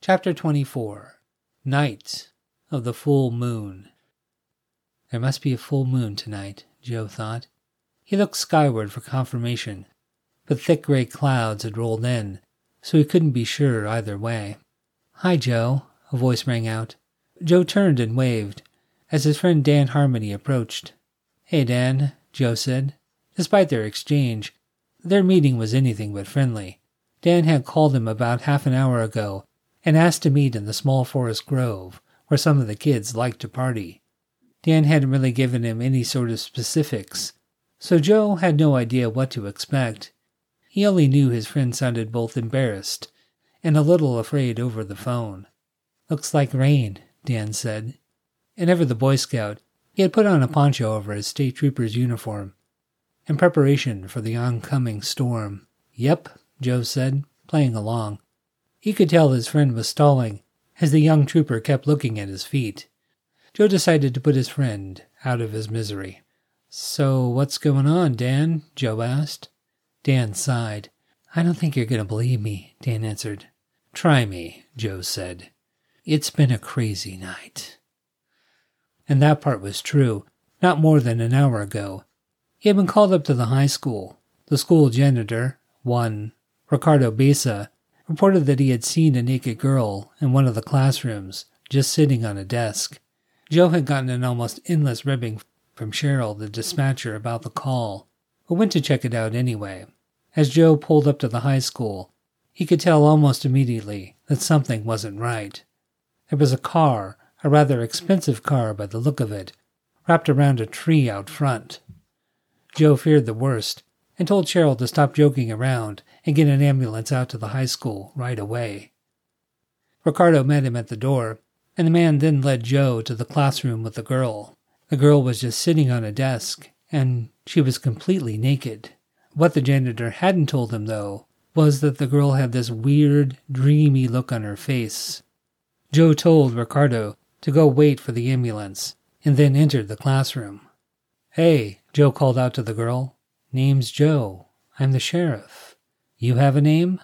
Chapter 24 Night of the Full Moon. There must be a full moon tonight, Joe thought. He looked skyward for confirmation, but thick gray clouds had rolled in, so he couldn't be sure either way. Hi, Joe, a voice rang out. Joe turned and waved as his friend Dan Harmony approached. Hey, Dan, Joe said. Despite their exchange, their meeting was anything but friendly. Dan had called him about half an hour ago and asked to meet in the small forest grove where some of the kids liked to party. Dan hadn't really given him any sort of specifics, so Joe had no idea what to expect. He only knew his friend sounded both embarrassed and a little afraid over the phone. Looks like rain, Dan said. And ever the Boy Scout, he had put on a poncho over his state trooper's uniform in preparation for the oncoming storm. Yep, Joe said, playing along. He could tell his friend was stalling as the young trooper kept looking at his feet. Joe decided to put his friend out of his misery. So, what's going on, Dan? Joe asked. Dan sighed. I don't think you're going to believe me, Dan answered. Try me, Joe said. It's been a crazy night. And that part was true. Not more than an hour ago, he had been called up to the high school. The school janitor, one Ricardo Besa, reported that he had seen a naked girl in one of the classrooms, just sitting on a desk. Joe had gotten an almost endless ribbing from Cheryl, the dispatcher, about the call, but went to check it out anyway. As Joe pulled up to the high school, he could tell almost immediately that something wasn't right. There was a car, a rather expensive car by the look of it, wrapped around a tree out front. Joe feared the worst and told Cheryl to stop joking around and get an ambulance out to the high school right away. Ricardo met him at the door, and the man then led Joe to the classroom with the girl. The girl was just sitting on a desk, and she was completely naked. What the janitor hadn't told him, though, was that the girl had this weird, dreamy look on her face. Joe told Ricardo to go wait for the ambulance and then entered the classroom. Hey, Joe called out to the girl. Name's Joe. I'm the sheriff. You have a name?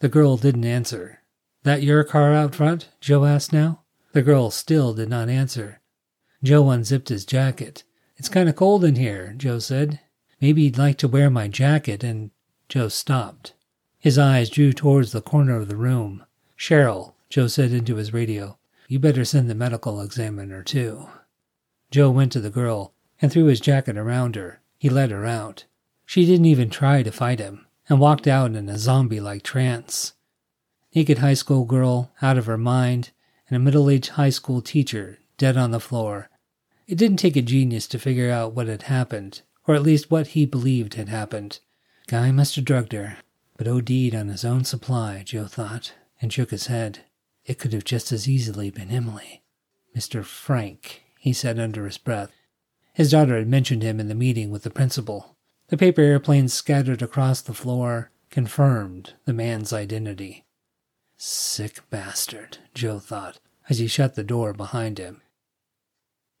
The girl didn't answer. That your car out front? Joe asked now. The girl still did not answer. Joe unzipped his jacket. It's kind of cold in here, Joe said. Maybe you'd like to wear my jacket, and Joe stopped. His eyes drew towards the corner of the room. Cheryl, Joe said into his radio, you better send the medical examiner too. Joe went to the girl and threw his jacket around her. He led her out. She didn't even try to fight him and walked out in a zombie like trance. Naked high school girl out of her mind and a middle aged high school teacher dead on the floor. It didn't take a genius to figure out what had happened, or at least what he believed had happened. Guy must have drugged her, but OD'd on his own supply, Joe thought, and shook his head. It could have just as easily been Emily. Mr. Frank, he said under his breath. His daughter had mentioned him in the meeting with the principal. The paper airplanes scattered across the floor confirmed the man's identity. Sick bastard, Joe thought, as he shut the door behind him.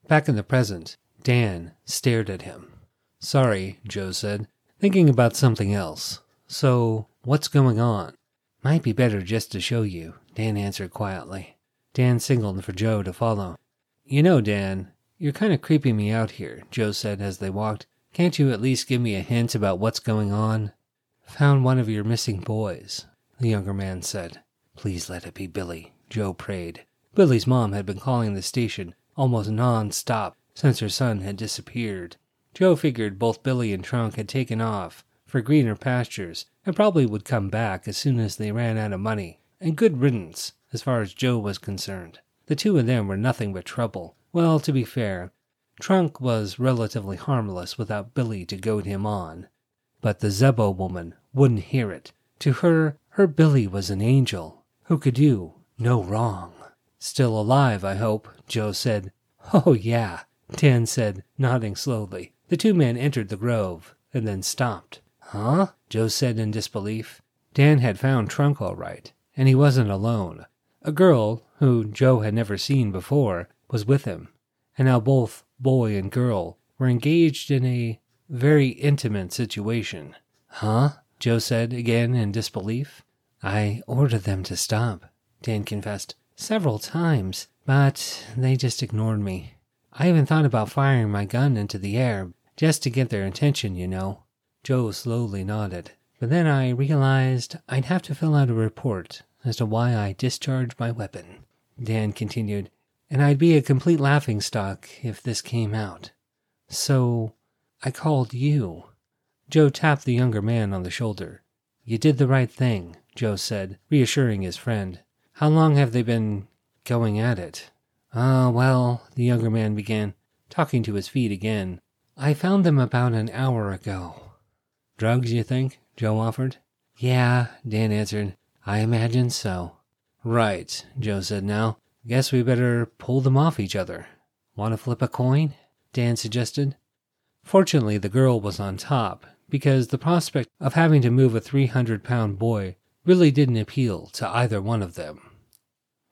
Back in the present, Dan stared at him. Sorry, Joe said, thinking about something else. So, what's going on? Might be better just to show you, Dan answered quietly. Dan signaled for Joe to follow. You know, Dan, you're kind of creeping me out here, Joe said as they walked. Can't you at least give me a hint about what's going on? Found one of your missing boys, the younger man said. Please let it be Billy, Joe prayed. Billy's mom had been calling the station almost non-stop since her son had disappeared. Joe figured both Billy and Trunk had taken off for greener pastures and probably would come back as soon as they ran out of money. And good riddance, as far as Joe was concerned. The two of them were nothing but trouble. Well, to be fair, Trunk was relatively harmless without Billy to goad him on. But the Zebo woman wouldn't hear it. To her, her Billy was an angel who could do no wrong. Still alive, I hope, Joe said. Oh, yeah, Dan said, nodding slowly. The two men entered the grove and then stopped. Huh? Joe said in disbelief. Dan had found Trunk all right, and he wasn't alone. A girl, who Joe had never seen before, was with him, and now both boy and girl were engaged in a very intimate situation. Huh? Joe said again in disbelief. I ordered them to stop, Dan confessed. Several times, but they just ignored me. I even thought about firing my gun into the air just to get their attention, you know. Joe slowly nodded. But then I realized I'd have to fill out a report as to why I discharged my weapon. Dan continued, and I'd be a complete laughingstock if this came out. So I called you. Joe tapped the younger man on the shoulder. You did the right thing, Joe said, reassuring his friend. How long have they been going at it? Ah, well, the younger man began, talking to his feet again. I found them about an hour ago. Drugs, you think? Joe offered. Yeah, Dan answered. I imagine so. Right, Joe said now. Guess we better pull them off each other. Want to flip a coin? Dan suggested. Fortunately, the girl was on top, because the prospect of having to move a 300 pound boy really didn't appeal to either one of them.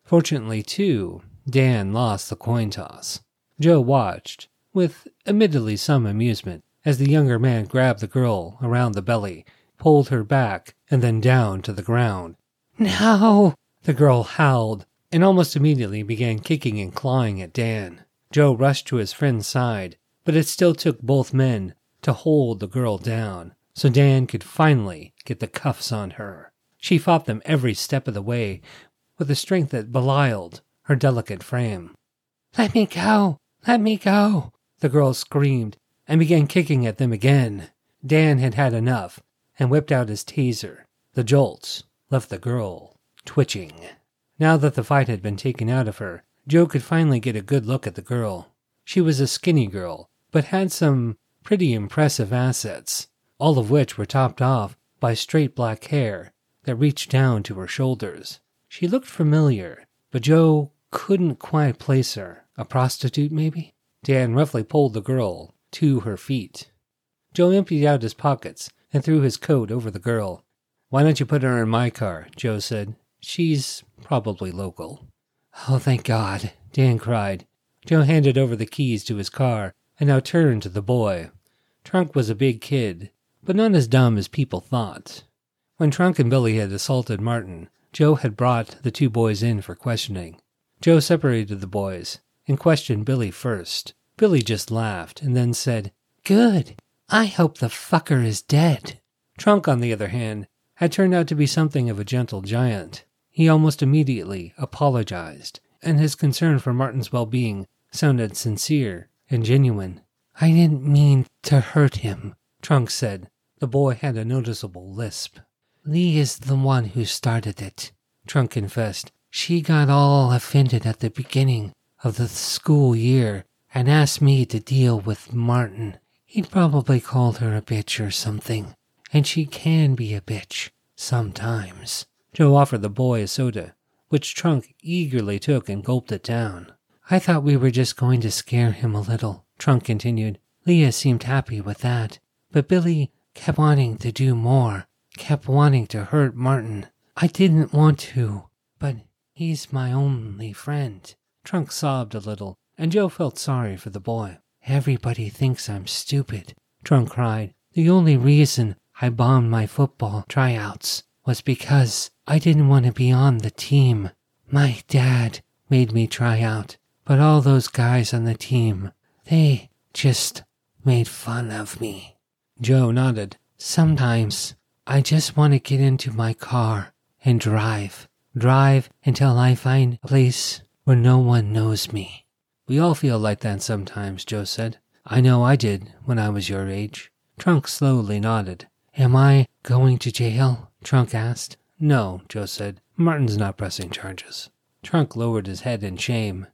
Fortunately, too, Dan lost the coin toss. Joe watched, with admittedly some amusement, as the younger man grabbed the girl around the belly, pulled her back, and then down to the ground. No! The girl howled, and almost immediately began kicking and clawing at Dan. Joe rushed to his friend's side, but it still took both men to hold the girl down so Dan could finally get the cuffs on her. She fought them every step of the way with a strength that belied her delicate frame. Let me go! Let me go! The girl screamed and began kicking at them again. Dan had had enough and whipped out his taser. The jolts left the girl twitching. Now that the fight had been taken out of her, Joe could finally get a good look at the girl. She was a skinny girl but had some pretty impressive assets, all of which were topped off by straight black hair that reached down to her shoulders. She looked familiar, but Joe couldn't quite place her. A prostitute, maybe? Dan roughly pulled the girl to her feet. Joe emptied out his pockets and threw his coat over the girl. Why don't you put her in my car? Joe said. She's probably local. Oh, thank God, Dan cried. Joe handed over the keys to his car and now turned to the boy. Trunk was a big kid, but not as dumb as people thought. When Trunk and Billy had assaulted Martin, Joe had brought the two boys in for questioning. Joe separated the boys and questioned Billy first. Billy just laughed and then said, Good. I hope the fucker is dead. Trunk, on the other hand, had turned out to be something of a gentle giant. He almost immediately apologized, and his concern for Martin's well being sounded sincere and genuine. I didn't mean to hurt him, Trunk said. The boy had a noticeable lisp. Lee is the one who started it, Trunk confessed. She got all offended at the beginning of the school year and asked me to deal with Martin. He'd probably called her a bitch or something, and she can be a bitch sometimes. Joe offered the boy a soda, which Trunk eagerly took and gulped it down. I thought we were just going to scare him a little, Trunk continued. Leah seemed happy with that, but Billy kept wanting to do more, kept wanting to hurt Martin. I didn't want to, but he's my only friend. Trunk sobbed a little, and Joe felt sorry for the boy. Everybody thinks I'm stupid, Trunk cried. The only reason I bombed my football tryouts was because I didn't want to be on the team. My dad made me try out. But all those guys on the team, they just made fun of me. Joe nodded. Sometimes I just want to get into my car and drive. Drive until I find a place where no one knows me. We all feel like that sometimes, Joe said. I know I did when I was your age. Trunk slowly nodded. Am I going to jail? Trunk asked. No, Joe said. Martin's not pressing charges. Trunk lowered his head in shame.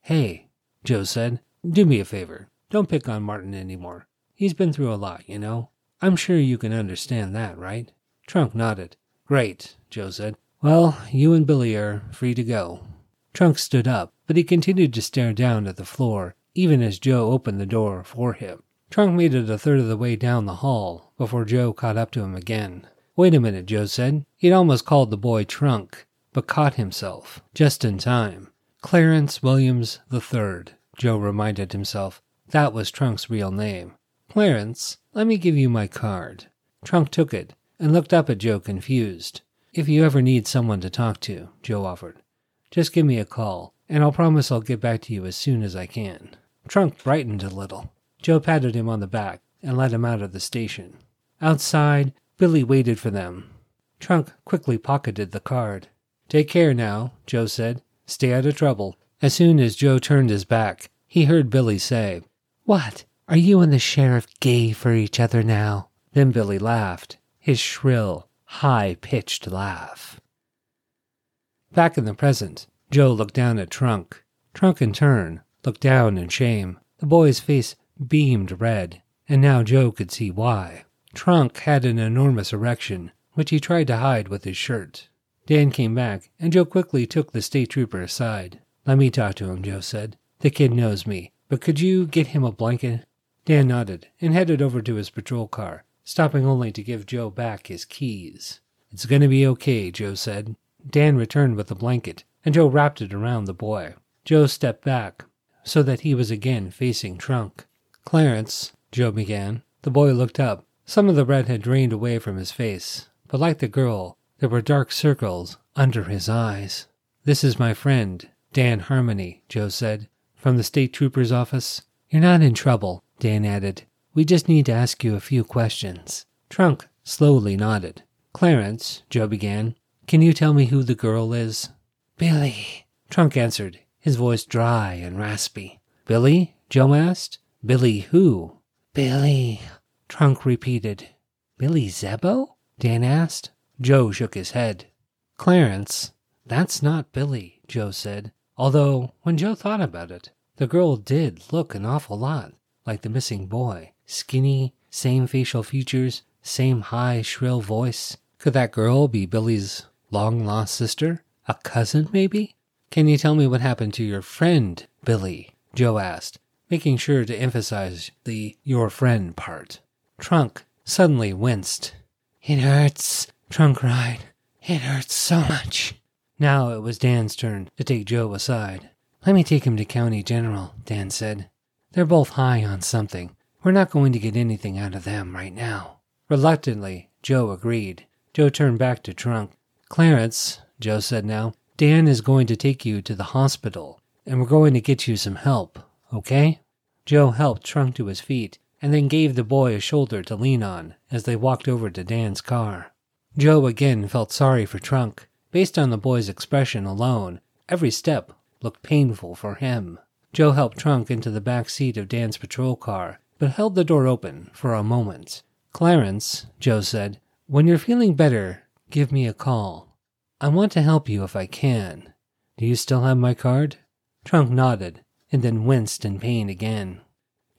Hey, Joe said, do me a favor. Don't pick on Martin anymore. He's been through a lot, you know. I'm sure you can understand that, right? Trunk nodded. Great, Joe said. Well, you and Billy are free to go. Trunk stood up, but he continued to stare down at the floor, even as Joe opened the door for him. Trunk made it a third of the way down the hall before Joe caught up to him again. Wait a minute, Joe said. He'd almost called the boy Trunk, but caught himself just in time. Clarence Williams III, Joe reminded himself. That was Trunk's real name. Clarence, let me give you my card. Trunk took it and looked up at Joe confused. If you ever need someone to talk to, Joe offered, just give me a call, and I'll promise I'll get back to you as soon as I can. Trunk brightened a little. Joe patted him on the back and led him out of the station. Outside, Billy waited for them. Trunk quickly pocketed the card. Take care now, Joe said. Stay out of trouble. As soon as Joe turned his back, he heard Billy say, What? Are you and the sheriff gay for each other now? Then Billy laughed, his shrill, high pitched laugh. Back in the present, Joe looked down at Trunk. Trunk, in turn, looked down in shame. The boy's face beamed red, and now Joe could see why. Trunk had an enormous erection, which he tried to hide with his shirt. Dan came back, and Joe quickly took the state trooper aside. Let me talk to him, Joe said. The kid knows me, but could you get him a blanket? Dan nodded and headed over to his patrol car, stopping only to give Joe back his keys. It's going to be okay, Joe said. Dan returned with the blanket, and Joe wrapped it around the boy. Joe stepped back so that he was again facing Trunk. Clarence, Joe began. The boy looked up. Some of the red had drained away from his face, but like the girl, there were dark circles under his eyes. This is my friend, Dan Harmony, Joe said, from the state trooper's office. You're not in trouble, Dan added. We just need to ask you a few questions. Trunk slowly nodded. Clarence, Joe began, can you tell me who the girl is? Billy, Trunk answered, his voice dry and raspy. Billy? Joe asked. Billy who? Billy, Trunk repeated. Billy Zebo? Dan asked. Joe shook his head. Clarence, that's not Billy, Joe said. Although, when Joe thought about it, the girl did look an awful lot like the missing boy. Skinny, same facial features, same high, shrill voice. Could that girl be Billy's long lost sister? A cousin, maybe? Can you tell me what happened to your friend, Billy? Joe asked, making sure to emphasize the your friend part. Trunk suddenly winced. It hurts, Trunk cried. It hurts so much. Now it was Dan's turn to take Joe aside. Let me take him to County General, Dan said. They're both high on something. We're not going to get anything out of them right now. Reluctantly, Joe agreed. Joe turned back to Trunk. Clarence, Joe said now, Dan is going to take you to the hospital, and we're going to get you some help, okay? Joe helped Trunk to his feet and then gave the boy a shoulder to lean on as they walked over to Dan's car. Joe again felt sorry for Trunk. Based on the boy's expression alone, every step looked painful for him. Joe helped Trunk into the back seat of Dan's patrol car, but held the door open for a moment. Clarence, Joe said, when you're feeling better, give me a call. I want to help you if I can. Do you still have my card? Trunk nodded and then winced in pain again.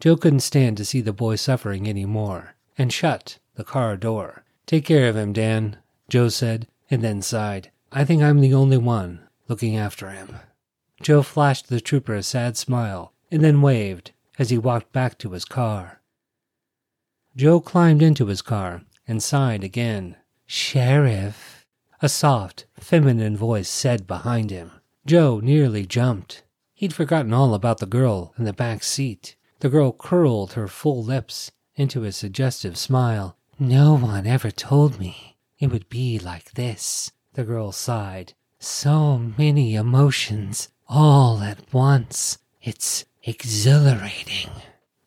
Joe couldn't stand to see the boy suffering any more and shut the car door. Take care of him, Dan, Joe said, and then sighed. I think I'm the only one looking after him. Joe flashed the trooper a sad smile and then waved as he walked back to his car. Joe climbed into his car and sighed again. Sheriff, a soft, feminine voice said behind him. Joe nearly jumped. He'd forgotten all about the girl in the back seat. The girl curled her full lips into a suggestive smile. No one ever told me it would be like this, the girl sighed. So many emotions all at once. It's exhilarating.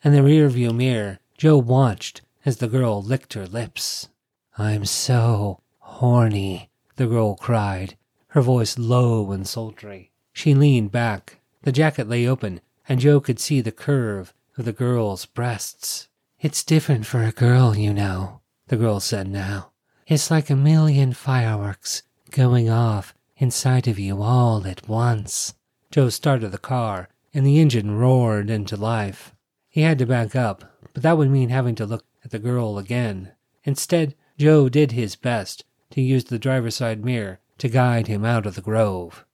In the rearview mirror, Joe watched as the girl licked her lips. I'm so horny, the girl cried, her voice low and sultry. She leaned back. The jacket lay open, and Joe could see the curve the girl's breasts. It's different for a girl, you know, the girl said now. It's like a million fireworks going off inside of you all at once. Joe started the car, and the engine roared into life. He had to back up, but that would mean having to look at the girl again. Instead, Joe did his best to use the driver's side mirror to guide him out of the grove.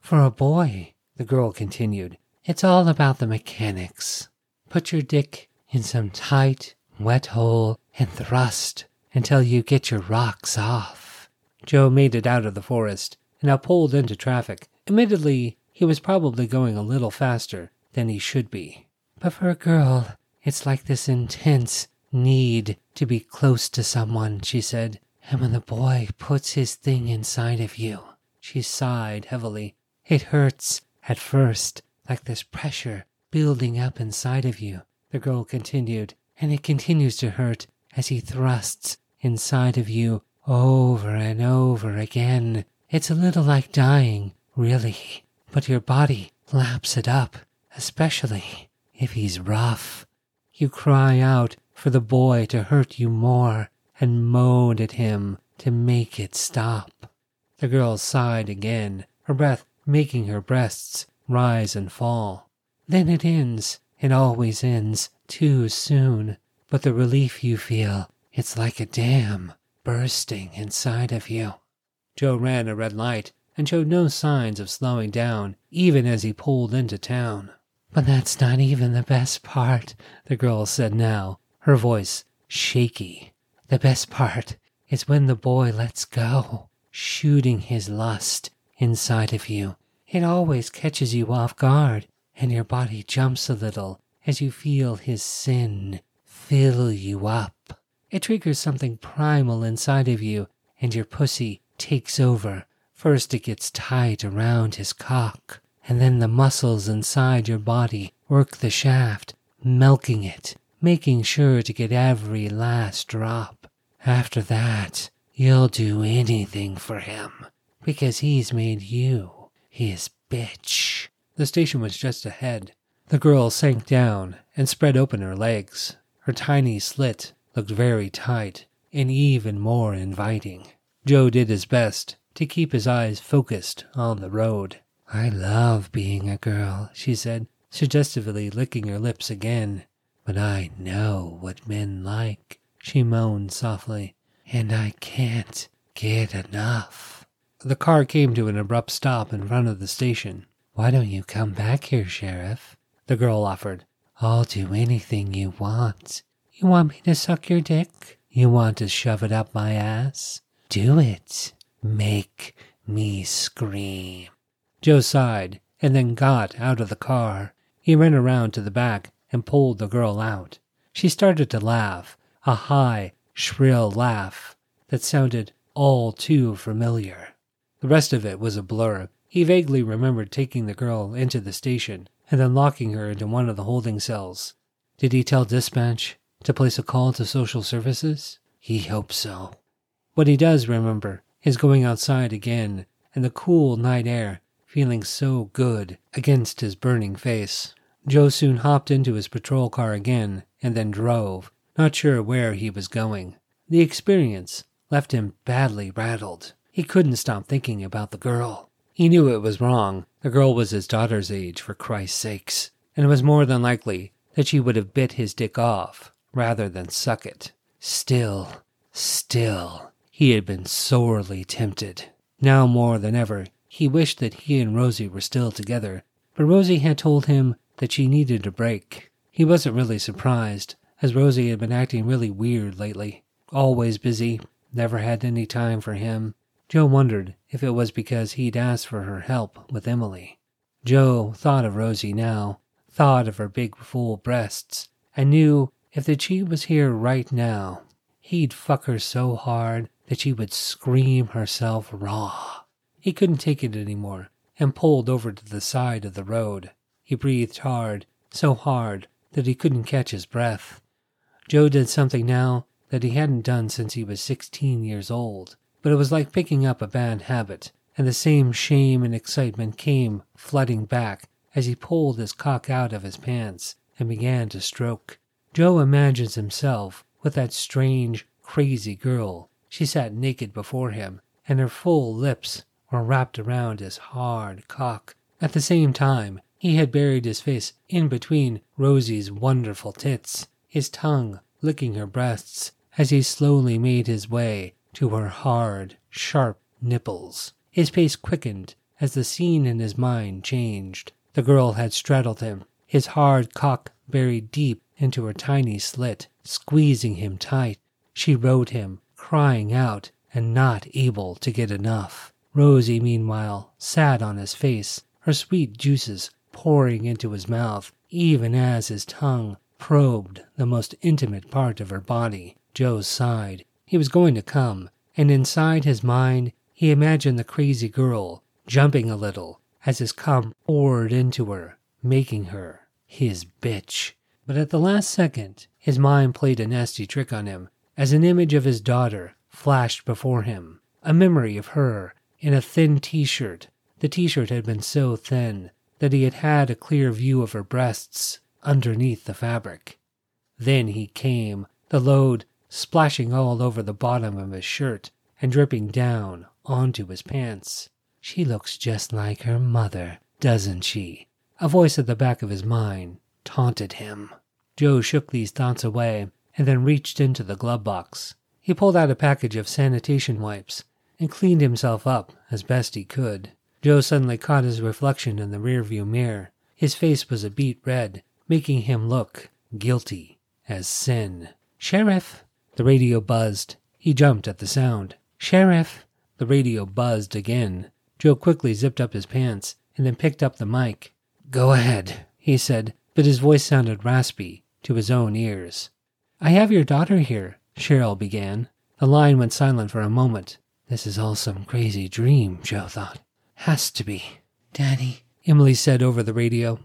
For a boy, the girl continued, it's all about the mechanics. Put your dick in some tight, wet hole and thrust until you get your rocks off. Joe made it out of the forest and now pulled into traffic. Admittedly, he was probably going a little faster than he should be. But for a girl, it's like this intense need to be close to someone, she said. And when the boy puts his thing inside of you, she sighed heavily. It hurts at first, like this pressure building up inside of you, the girl continued, and it continues to hurt as he thrusts inside of you over and over again. It's a little like dying, really, but your body laps it up, especially if he's rough. You cry out for the boy to hurt you more and moan at him to make it stop. The girl sighed again, her breath making her breasts rise and fall. Then it ends. It always ends too soon. But the relief you feel, it's like a dam bursting inside of you. Joe ran a red light and showed no signs of slowing down, even as he pulled into town. But that's not even the best part, the girl said now, her voice shaky. The best part is when the boy lets go, shooting his lust inside of you. It always catches you off guard, and your body jumps a little as you feel his sin fill you up. It triggers something primal inside of you, and your pussy takes over. First, it gets tight around his cock, and then the muscles inside your body work the shaft, milking it, making sure to get every last drop. After that, you'll do anything for him, because he's made you his bitch. The station was just ahead. The girl sank down and spread open her legs. Her tiny slit looked very tight and even more inviting. Joe did his best to keep his eyes focused on the road. I love being a girl, she said, suggestively licking her lips again. But I know what men like, she moaned softly, and I can't get enough. The car came to an abrupt stop in front of the station. Why don't you come back here, Sheriff? The girl offered. I'll do anything you want. You want me to suck your dick? You want to shove it up my ass? Do it. Make me scream. Joe sighed and then got out of the car. He ran around to the back and pulled the girl out. She started to laugh, a high, shrill laugh that sounded all too familiar. The rest of it was a blur, he vaguely remembered taking the girl into the station and then locking her into one of the holding cells. Did he tell dispatch to place a call to social services? He hoped so. What he does remember is going outside again and the cool night air feeling so good against his burning face. Joe soon hopped into his patrol car again and then drove, not sure where he was going. The experience left him badly rattled. He couldn't stop thinking about the girl. He knew it was wrong. The girl was his daughter's age, for Christ's sakes, and it was more than likely that she would have bit his dick off rather than suck it. Still, still, he had been sorely tempted. Now more than ever, he wished that he and Rosie were still together, but Rosie had told him that she needed a break. He wasn't really surprised, as Rosie had been acting really weird lately. Always busy, never had any time for him. Joe wondered if it was because he'd asked for her help with Emily. Joe thought of Rosie now, thought of her big full breasts, and knew if the she was here right now, he'd fuck her so hard that she would scream herself raw. He couldn't take it anymore and pulled over to the side of the road. He breathed hard, so hard that he couldn't catch his breath. Joe did something now that he hadn't done since he was 16 years old but it was like picking up a bad habit, and the same shame and excitement came flooding back as he pulled his cock out of his pants and began to stroke. Joe imagines himself with that strange, crazy girl. She sat naked before him, and her full lips were wrapped around his hard cock. At the same time, he had buried his face in between Rosie's wonderful tits, his tongue licking her breasts as he slowly made his way to her hard, sharp nipples. His pace quickened as the scene in his mind changed. The girl had straddled him, his hard cock buried deep into her tiny slit, squeezing him tight. She rode him, crying out and not able to get enough. Rosie, meanwhile, sat on his face, her sweet juices pouring into his mouth, even as his tongue probed the most intimate part of her body. Joe sighed. He was going to come, and inside his mind, he imagined the crazy girl jumping a little as his cum poured into her, making her his bitch. But at the last second, his mind played a nasty trick on him as an image of his daughter flashed before him, a memory of her in a thin t shirt. The t shirt had been so thin that he had had a clear view of her breasts underneath the fabric. Then he came, the load splashing all over the bottom of his shirt and dripping down onto his pants. She looks just like her mother, doesn't she? A voice at the back of his mind taunted him. Joe shook these thoughts away and then reached into the glove box. He pulled out a package of sanitation wipes and cleaned himself up as best he could. Joe suddenly caught his reflection in the rearview mirror. His face was a beet red, making him look guilty as sin. Sheriff! The radio buzzed. He jumped at the sound. Sheriff! The radio buzzed again. Joe quickly zipped up his pants and then picked up the mic. Go ahead, he said, but his voice sounded raspy to his own ears. I have your daughter here, Cheryl began. The line went silent for a moment. This is all some crazy dream, Joe thought. Has to be. Daddy, Emily said over the radio.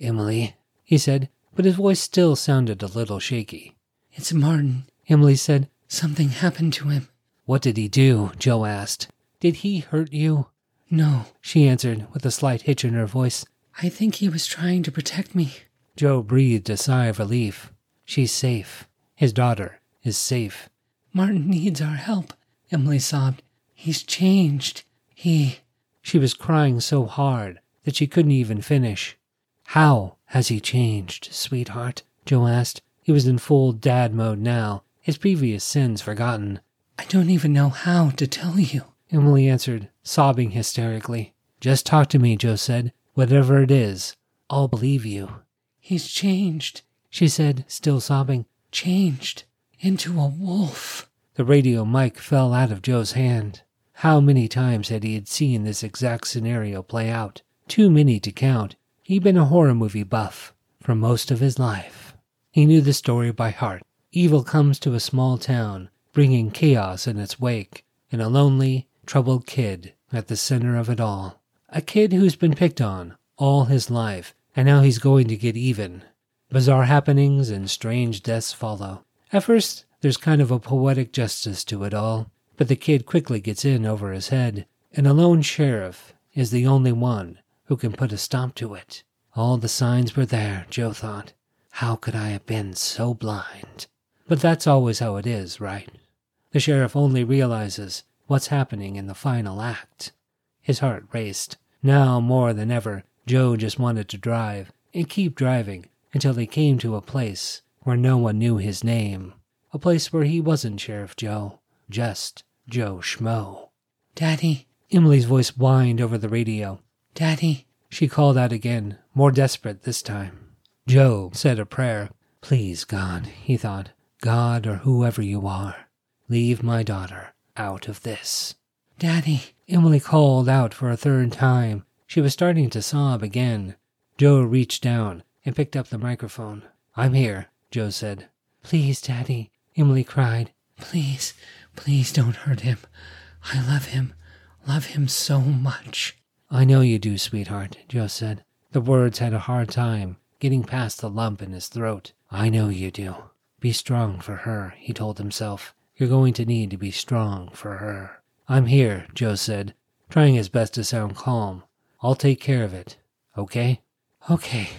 Emily, he said, but his voice still sounded a little shaky. It's Martin, Emily said. Something happened to him. What did he do? Joe asked. Did he hurt you? No, she answered with a slight hitch in her voice. I think he was trying to protect me. Joe breathed a sigh of relief. She's safe. His daughter is safe. Martin needs our help, Emily sobbed. He's changed. He. She was crying so hard that she couldn't even finish. How has he changed, sweetheart? Joe asked. He was in full dad mode now, his previous sins forgotten. I don't even know how to tell you, Emily answered, sobbing hysterically. Just talk to me, Joe said. Whatever it is, I'll believe you. He's changed, she said, still sobbing. Changed into a wolf. The radio mic fell out of Joe's hand. How many times had he had seen this exact scenario play out? Too many to count. He'd been a horror movie buff for most of his life. He knew the story by heart. Evil comes to a small town, bringing chaos in its wake, and a lonely, troubled kid at the center of it all. A kid who's been picked on all his life, and now he's going to get even. Bizarre happenings and strange deaths follow. At first, there's kind of a poetic justice to it all, but the kid quickly gets in over his head, and a lone sheriff is the only one who can put a stop to it. All the signs were there, Joe thought. How could I have been so blind? But that's always how it is, right? The sheriff only realizes what's happening in the final act. His heart raced. Now, more than ever, Joe just wanted to drive and keep driving until he came to a place where no one knew his name. A place where he wasn't Sheriff Joe, just Joe Schmo. Daddy, Emily's voice whined over the radio. Daddy, she called out again, more desperate this time. Joe said a prayer. Please, God, he thought, God or whoever you are, leave my daughter out of this. Daddy, Emily called out for a third time. She was starting to sob again. Joe reached down and picked up the microphone. I'm here, Joe said. Please, Daddy, Emily cried. Please, please don't hurt him. I love him, love him so much. I know you do, sweetheart, Joe said. The words had a hard time getting past the lump in his throat. I know you do. Be strong for her, he told himself. You're going to need to be strong for her. I'm here, Joe said, trying his best to sound calm. I'll take care of it. Okay? Okay,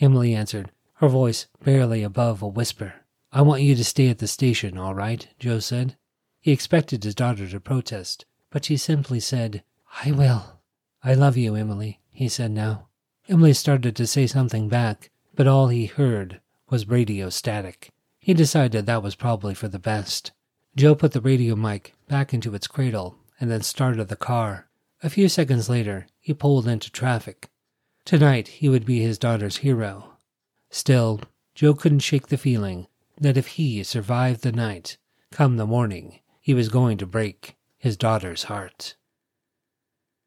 Emily answered, her voice barely above a whisper. I want you to stay at the station, all right, Joe said. He expected his daughter to protest, but she simply said, I will. I love you, Emily, he said now. Emily started to say something back, but all he heard was radio static. He decided that was probably for the best. Joe put the radio mic back into its cradle and then started the car. A few seconds later, he pulled into traffic. Tonight, he would be his daughter's hero. Still, Joe couldn't shake the feeling that if he survived the night, come the morning, he was going to break his daughter's heart.